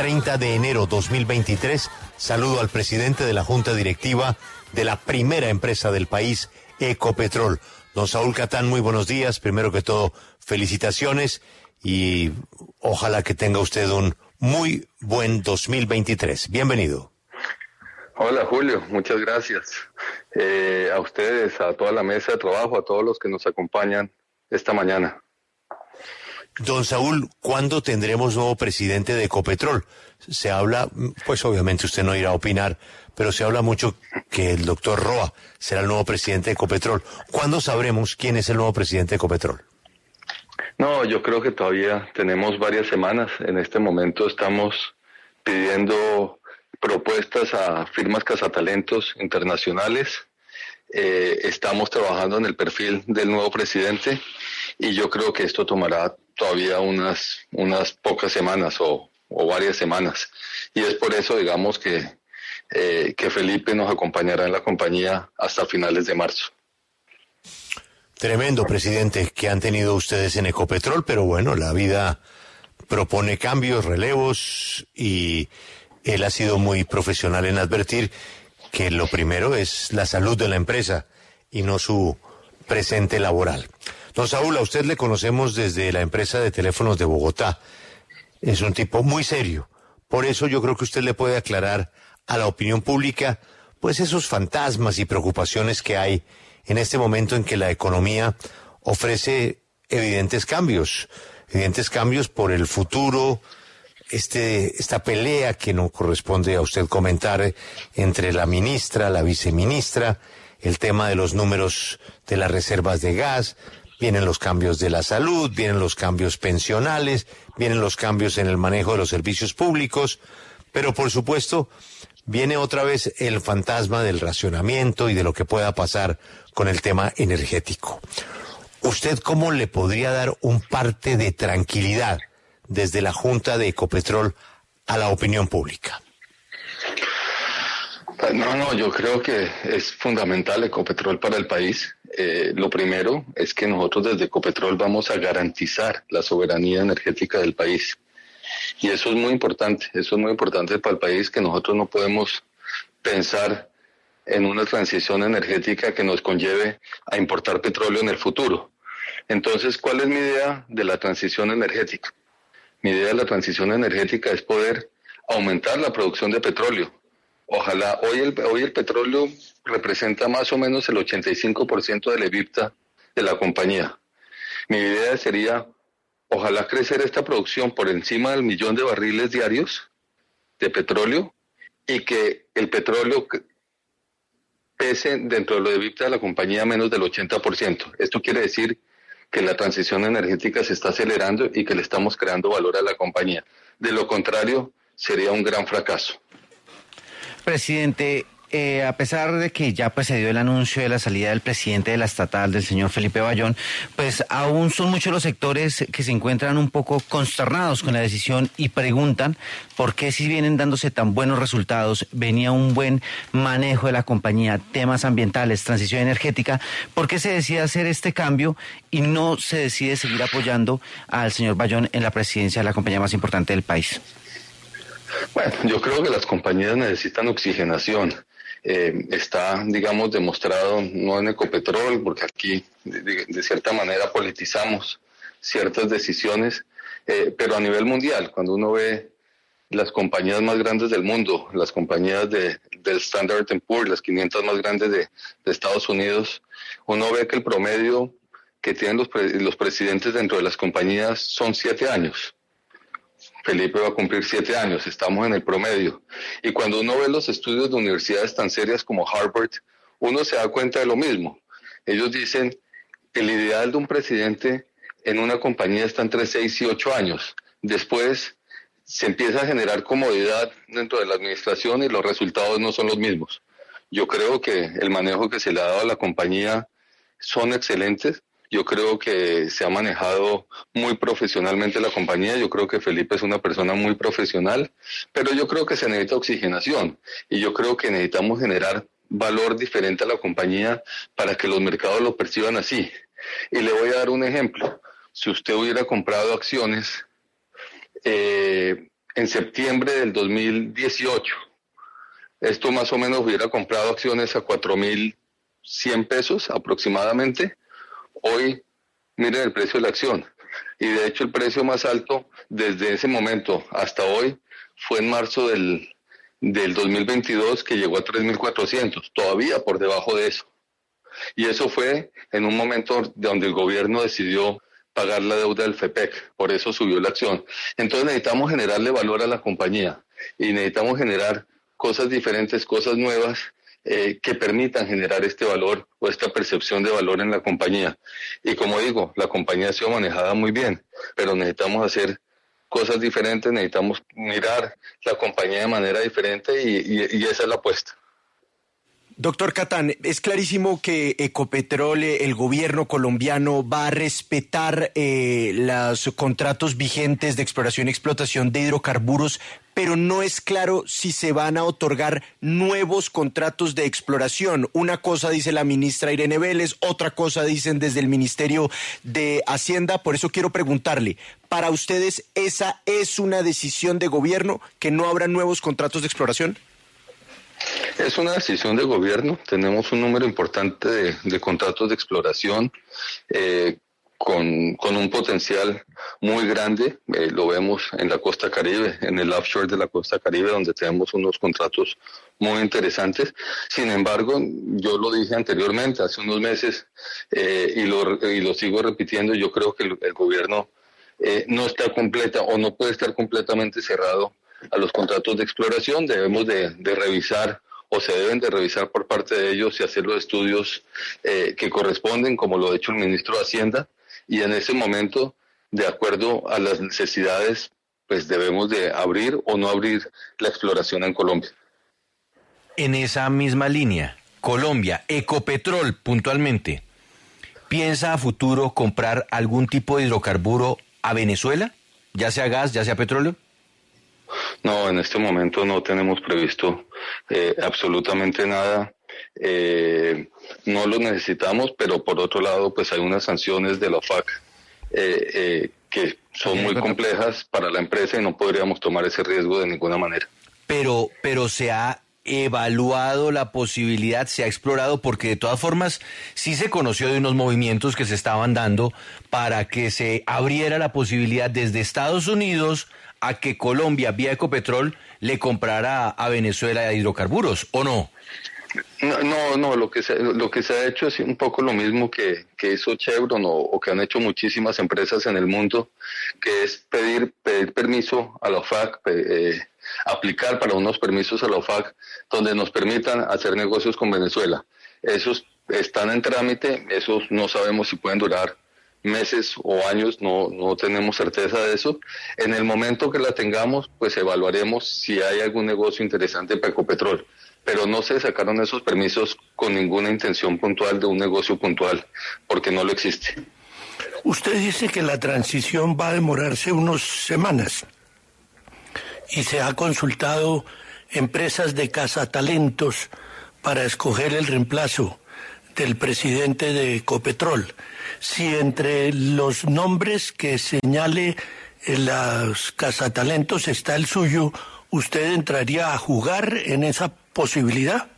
30 de enero 2023. Saludo al presidente de la Junta Directiva de la primera empresa del país, Ecopetrol. Don Saúl Catán, muy buenos días. Primero que todo, felicitaciones y ojalá que tenga usted un muy buen 2023. Bienvenido. Hola Julio, muchas gracias. Eh, a ustedes, a toda la mesa de trabajo, a todos los que nos acompañan esta mañana. Don Saúl, ¿cuándo tendremos nuevo presidente de Ecopetrol? Se habla, pues obviamente usted no irá a opinar, pero se habla mucho que el doctor Roa será el nuevo presidente de Ecopetrol. ¿Cuándo sabremos quién es el nuevo presidente de Ecopetrol? No, yo creo que todavía tenemos varias semanas. En este momento estamos pidiendo propuestas a firmas cazatalentos internacionales. Eh, estamos trabajando en el perfil del nuevo presidente y yo creo que esto tomará todavía unas, unas pocas semanas o, varias semanas. Y es por eso, digamos, que, eh, que Felipe nos acompañará en la compañía hasta finales de marzo. Tremendo, presidente, que han tenido ustedes en Ecopetrol, pero bueno, la vida propone cambios, relevos y él ha sido muy profesional en advertir que lo primero es la salud de la empresa y no su presente laboral. Don Saúl, a usted le conocemos desde la empresa de teléfonos de Bogotá. Es un tipo muy serio. Por eso yo creo que usted le puede aclarar a la opinión pública, pues esos fantasmas y preocupaciones que hay en este momento en que la economía ofrece evidentes cambios, evidentes cambios por el futuro, este, esta pelea que no corresponde a usted comentar entre la ministra, la viceministra, el tema de los números de las reservas de gas, vienen los cambios de la salud, vienen los cambios pensionales, vienen los cambios en el manejo de los servicios públicos, pero por supuesto viene otra vez el fantasma del racionamiento y de lo que pueda pasar con el tema energético. ¿Usted cómo le podría dar un parte de tranquilidad desde la Junta de Ecopetrol a la opinión pública? No, no, yo creo que es fundamental Ecopetrol para el país. Eh, lo primero es que nosotros desde Ecopetrol vamos a garantizar la soberanía energética del país. Y eso es muy importante, eso es muy importante para el país, que nosotros no podemos pensar en una transición energética que nos conlleve a importar petróleo en el futuro. Entonces, ¿cuál es mi idea de la transición energética? Mi idea de la transición energética es poder aumentar la producción de petróleo, Ojalá, hoy el, hoy el petróleo representa más o menos el 85% del EBITDA de la compañía. Mi idea sería, ojalá crecer esta producción por encima del millón de barriles diarios de petróleo y que el petróleo pese dentro de lo de EBITDA de la compañía menos del 80%. Esto quiere decir que la transición energética se está acelerando y que le estamos creando valor a la compañía. De lo contrario, sería un gran fracaso. Presidente, eh, a pesar de que ya pues, se dio el anuncio de la salida del presidente de la estatal, del señor Felipe Bayón, pues aún son muchos los sectores que se encuentran un poco consternados con la decisión y preguntan por qué si vienen dándose tan buenos resultados, venía un buen manejo de la compañía, temas ambientales, transición energética, ¿por qué se decide hacer este cambio y no se decide seguir apoyando al señor Bayón en la presidencia de la compañía más importante del país? Bueno, yo creo que las compañías necesitan oxigenación. Eh, está, digamos, demostrado, no en Ecopetrol, porque aquí de, cierta manera politizamos ciertas decisiones, eh, pero a nivel mundial, cuando uno ve las compañías más grandes del mundo, las compañías de, del Standard Poor's, las 500 más grandes de, Estados Unidos, uno ve que el promedio que tienen los, los presidentes dentro de las compañías son siete años. Felipe va a cumplir siete años, estamos en el promedio. Y cuando uno ve los estudios de universidades tan serias como Harvard, uno se da cuenta de lo mismo. Ellos dicen que el ideal de un presidente en una compañía está entre seis y ocho años. Después se empieza a generar comodidad dentro de la administración y los resultados no son los mismos. Yo creo que el manejo que se le ha dado a la compañía son excelentes yo creo que se ha manejado muy profesionalmente la compañía. Yo creo que Felipe es una persona muy profesional, pero yo creo que se necesita oxigenación y yo creo que necesitamos generar valor diferente a la compañía para que los mercados lo perciban así. Y le voy a dar un ejemplo. Si usted hubiera comprado acciones eh, en septiembre del 2018, esto más o menos hubiera comprado acciones a 4.100 pesos aproximadamente. Hoy, miren el precio de la acción. Y de hecho el precio más alto desde ese momento hasta hoy fue en marzo del, del 2022 que llegó a 3.400, todavía por debajo de eso. Y eso fue en un momento donde el gobierno decidió pagar la deuda del FEPEC, por eso subió la acción. Entonces necesitamos generarle valor a la compañía y necesitamos generar cosas diferentes, cosas nuevas eh, que permitan generar este valor o esta percepción de valor en la compañía. Y como digo, la compañía ha sido manejada muy bien, pero necesitamos hacer cosas diferentes, necesitamos mirar la compañía de manera diferente y esa es la apuesta. Doctor Catán, es clarísimo que Ecopetrol, el gobierno colombiano, va a respetar eh, los contratos vigentes de exploración y explotación de hidrocarburos, pero no es claro si se van a otorgar nuevos contratos de exploración. Una cosa dice la ministra Irene Vélez, otra cosa dicen desde el Ministerio de Hacienda. Por eso quiero preguntarle, ¿para ustedes esa es una decisión de gobierno que no habrá nuevos contratos de exploración? Es una decisión de gobierno. Tenemos un número importante de, contratos de exploración eh, con, un potencial muy grande. Eh, lo vemos en la costa caribe, en el offshore de la costa caribe, donde tenemos unos contratos muy interesantes. Sin embargo, yo lo dije anteriormente, hace unos meses, eh, y, lo, y lo sigo repitiendo, yo creo que el, gobierno no está completa o no puede estar completamente cerrado a los contratos de exploración, debemos de, revisar o se deben de revisar por parte de ellos y hacer los estudios eh, que corresponden, como lo ha hecho el ministro de Hacienda, y en ese momento, de acuerdo a las necesidades, pues debemos de abrir o no abrir la exploración en Colombia. En esa misma línea, Colombia, Ecopetrol puntualmente, ¿piensa a futuro comprar algún tipo de hidrocarburo a Venezuela, ya sea gas, ya sea petróleo? No, en este momento no tenemos previsto eh, absolutamente nada. Eh, no lo necesitamos, pero por otro lado, pues hay unas sanciones de la OFAC eh, que son muy complejas para la empresa y no podríamos tomar ese riesgo de ninguna manera. Pero, pero se ha evaluado la posibilidad, se ha explorado, porque de todas formas sí se conoció de unos movimientos que se estaban dando para que se abriera la posibilidad desde Estados Unidos a que Colombia, vía Ecopetrol, le comprara a Venezuela hidrocarburos, ¿o no? No, no, lo que se, lo que se ha hecho es un poco lo mismo que, que hizo Chevron o, que han hecho muchísimas empresas en el mundo, que es pedir, pedir permiso a la OFAC, aplicar para unos permisos a la OFAC donde nos permitan hacer negocios con Venezuela. Esos están en trámite, esos no sabemos si pueden durar meses o años, no, no tenemos certeza de eso. En el momento que la tengamos, pues evaluaremos si hay algún negocio interesante para Ecopetrol. Pero no se sacaron esos permisos con ninguna intención puntual de un negocio puntual, porque no lo existe. Usted dice que la transición va a demorarse unas semanas y se ha consultado empresas de cazatalentos para escoger el reemplazo del presidente de Ecopetrol si entre los nombres que señale las cazatalentos está el suyo, ¿usted entraría a jugar en esa posibilidad?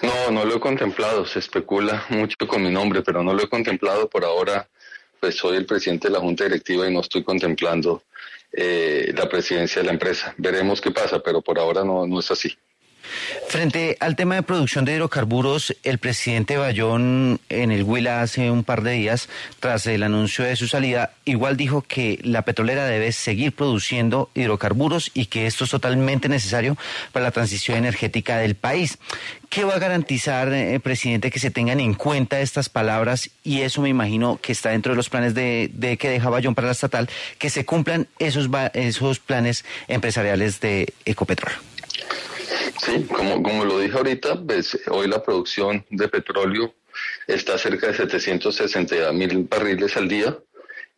No, no lo he contemplado. Se especula mucho con mi nombre, pero no lo he contemplado por ahora. Pues soy el presidente de la Junta Directiva y no estoy contemplando eh, la presidencia de la empresa. Veremos qué pasa, pero por ahora no, no es así. Frente al tema de producción de hidrocarburos, el presidente Bayón en el Huila hace un par de días, tras el anuncio de su salida, igual dijo que la petrolera debe seguir produciendo hidrocarburos y que esto es totalmente necesario para la transición energética del país. ¿Qué va a garantizar, eh, presidente, que se tengan en cuenta estas palabras? Y eso me imagino que está dentro de los planes de, que deja Bayón para la estatal, que se cumplan esos, esos planes empresariales de Ecopetrol. Sí, como, como lo dije ahorita, pues, hoy la producción de petróleo está cerca de 760 mil barriles al día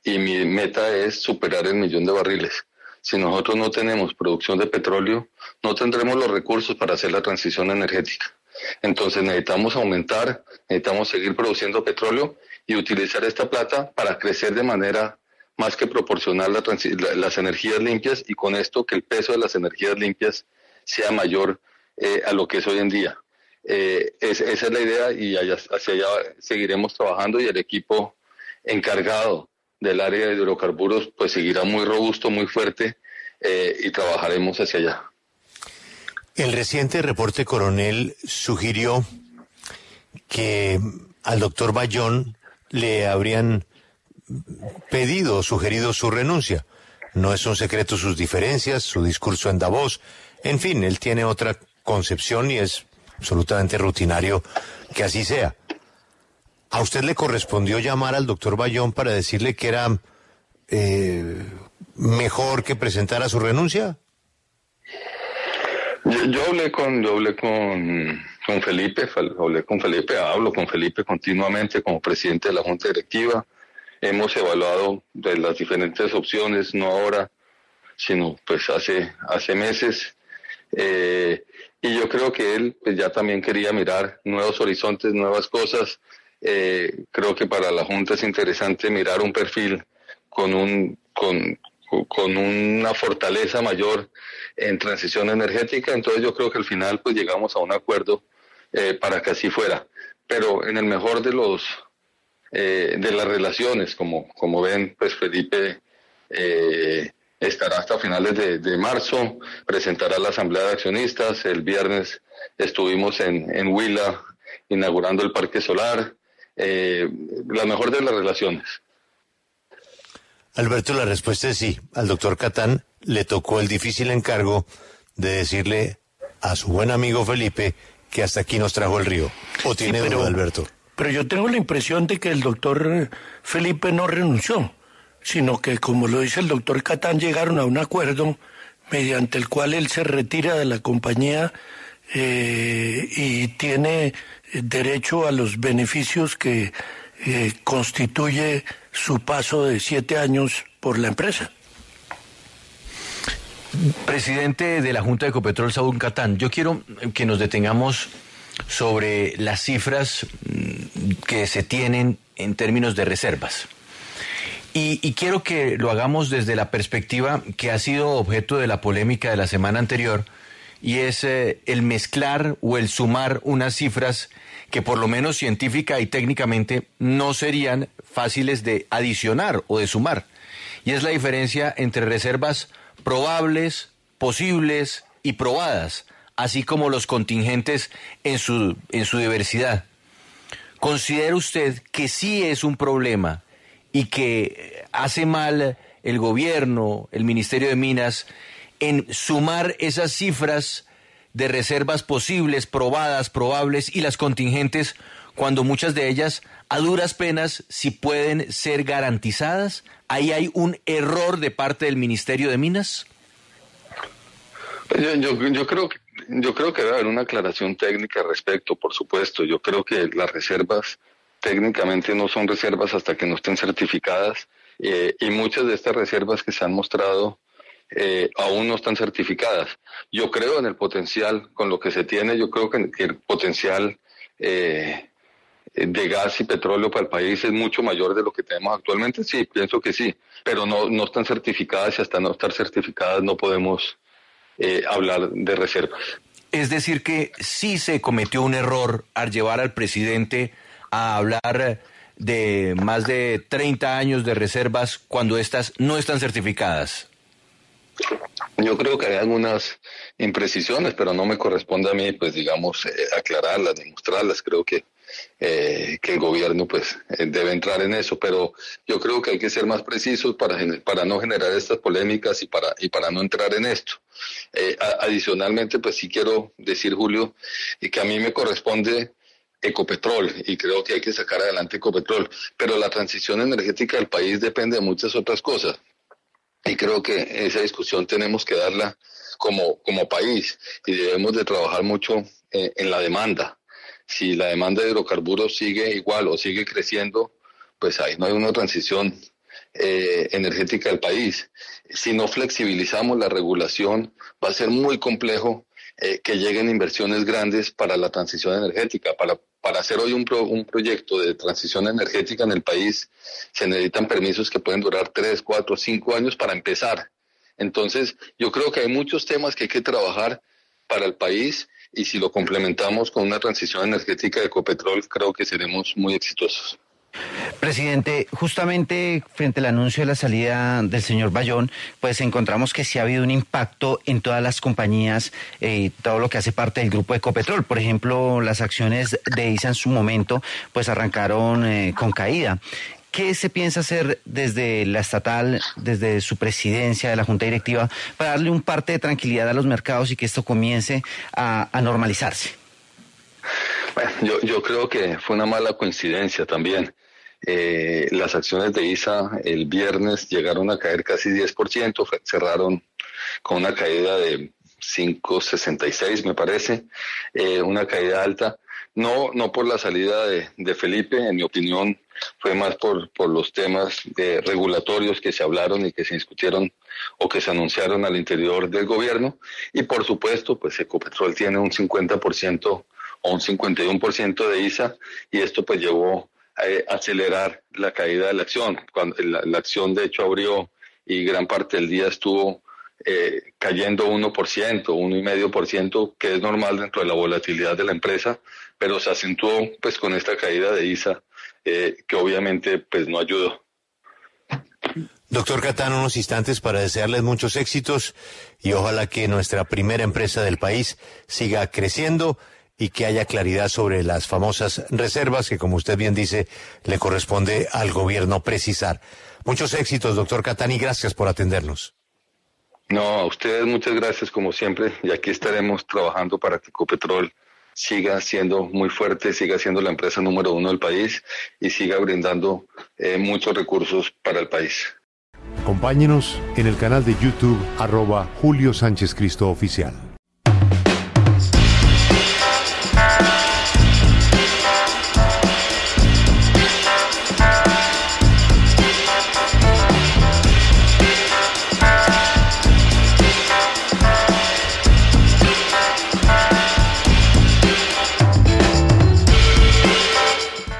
y mi meta es superar el millón de barriles. Si nosotros no tenemos producción de petróleo, no tendremos los recursos para hacer la transición energética. Entonces necesitamos aumentar, necesitamos seguir produciendo petróleo y utilizar esta plata para crecer de manera más que proporcionar las energías limpias y con esto que el peso de las energías limpias sea mayor eh, a lo que es hoy en día. Eh, esa es la idea y hacia allá seguiremos trabajando y el equipo encargado del área de hidrocarburos pues seguirá muy robusto, muy fuerte eh, y trabajaremos hacia allá. El reciente reporte coronel sugirió que al doctor Bayón le habrían pedido, sugerido su renuncia. No es un secreto sus diferencias, su discurso en Davos. En fin, él tiene otra concepción y es absolutamente rutinario que así sea. ¿A usted le correspondió llamar al doctor Bayón para decirle que era eh, mejor que presentara su renuncia? Yo, hablé con, yo hablé con, con Felipe, hablé con Felipe, hablo con Felipe continuamente como presidente de la Junta Directiva. Hemos evaluado de las diferentes opciones, no ahora, sino pues hace, hace meses. Eh, y yo creo que él pues, ya también quería mirar nuevos horizontes, nuevas cosas. Eh, creo que para la Junta es interesante mirar un perfil con, un, con, con una fortaleza mayor en transición energética. Entonces yo creo que al final pues llegamos a un acuerdo eh, para que así fuera. Pero en el mejor de los eh, de las relaciones, como, como ven, pues Felipe estará hasta finales de, marzo, presentará la asamblea de accionistas. El viernes estuvimos en, en Huila inaugurando el parque solar. la mejor de las relaciones. Alberto, la respuesta es sí. Al doctor Catán le tocó el difícil encargo de decirle a su buen amigo Felipe que hasta aquí nos trajo el río. ¿O tiene duda, Alberto? Pero yo tengo la impresión de que el doctor Felipe no renunció, sino que, como lo dice el doctor Catán, llegaron a un acuerdo mediante el cual él se retira de la compañía eh, y tiene derecho a los beneficios que eh, constituye su paso de siete años por la empresa. Presidente de la Junta de Ecopetrol, Saúl Catán, yo quiero que nos detengamos sobre las cifras mm, que se tienen en términos de reservas. Y, quiero que lo hagamos desde la perspectiva que ha sido objeto de la polémica de la semana anterior, y es eh, el mezclar o el sumar unas cifras que por lo menos científica y técnicamente no serían fáciles de adicionar o de sumar. Y es la diferencia entre reservas probables, posibles y probadas, así como los contingentes en su, en su diversidad. ¿Considera usted que sí es un problema y que hace mal el gobierno, el Ministerio de Minas, en sumar esas cifras de reservas posibles, probadas, probables y las contingentes, cuando muchas de ellas, a duras penas, si pueden ser garantizadas? ¿Ahí hay un error de parte del Ministerio de Minas? Yo, creo que yo creo que debe haber una aclaración técnica al respecto, por supuesto. Yo creo que las reservas técnicamente no son reservas hasta que no estén certificadas eh, y muchas de estas reservas que se han mostrado eh, aún no están certificadas. Yo creo en el potencial, con lo que se tiene, yo creo que, el potencial eh, de gas y petróleo para el país es mucho mayor de lo que tenemos actualmente. Sí, pienso que sí, pero no, no están certificadas y hasta no estar certificadas no podemos hablar de reservas. Es decir, que sí se cometió un error al llevar al presidente a hablar de más de 30 años de reservas cuando estas no están certificadas. Yo creo que hay algunas imprecisiones, pero no me corresponde a mí, pues digamos, eh, aclararlas, demostrarlas. Creo que, eh, que el gobierno, pues, eh, debe entrar en eso. Pero yo creo que hay que ser más precisos para, para no generar estas polémicas y para, y para no entrar en esto. adicionalmente, pues sí quiero decir, Julio, que a mí me corresponde Ecopetrol y creo que hay que sacar adelante Ecopetrol, pero la transición energética del país depende de muchas otras cosas. Y creo que esa discusión tenemos que darla como, como país y debemos de trabajar mucho eh, en la demanda. Si la demanda de hidrocarburos sigue igual o sigue creciendo, pues ahí no hay una transición eh, energética del país. Si no flexibilizamos la regulación, va a ser muy complejo eh, que lleguen inversiones grandes para la transición energética, para, para hacer hoy un, un proyecto de transición energética en el país se necesitan permisos que pueden durar tres, cuatro, cinco años para empezar. Entonces, yo creo que hay muchos temas que hay que trabajar para el país y si lo complementamos con una transición energética de Ecopetrol, creo que seremos muy exitosos. Presidente, justamente frente al anuncio de la salida del señor Bayón, pues encontramos que sí ha habido un impacto en todas las compañías, eh, todo lo que hace parte del grupo Ecopetrol. Por ejemplo, las acciones de ISA en su momento, pues arrancaron eh, con caída. ¿Qué se piensa hacer desde la estatal, desde su presidencia de la Junta Directiva, para darle un parte de tranquilidad a los mercados y que esto comience a, normalizarse? Bueno, yo creo que fue una mala coincidencia también. Eh, las acciones de ISA el viernes llegaron a caer casi 10%, cerraron con una caída de 5,66 me parece, eh, una caída alta. No, no por la salida de, de, Felipe, en mi opinión, fue más por, por los temas de regulatorios que se hablaron y que se discutieron o que se anunciaron al interior del gobierno. Y por supuesto, pues Ecopetrol tiene un 50% o un 51% de ISA y esto pues llevó a acelerar la caída de la acción. Cuando la, la acción de hecho abrió y gran parte del día estuvo eh, cayendo 1%, 1,5%, que es normal dentro de la volatilidad de la empresa, pero se acentuó pues con esta caída de ISA, eh, que obviamente pues no ayudó. Doctor Catán, unos instantes para desearles muchos éxitos y ojalá que nuestra primera empresa del país siga creciendo y que haya claridad sobre las famosas reservas que, como usted bien dice, le corresponde al gobierno precisar. Muchos éxitos, doctor Catán, y gracias por atendernos. No, a ustedes muchas gracias como siempre y aquí estaremos trabajando para que Ecopetrol siga siendo muy fuerte, siga siendo la empresa número uno del país y siga brindando eh, muchos recursos para el país. Acompáñenos en el canal de YouTube arroba Julio Sánchez Cristo Oficial.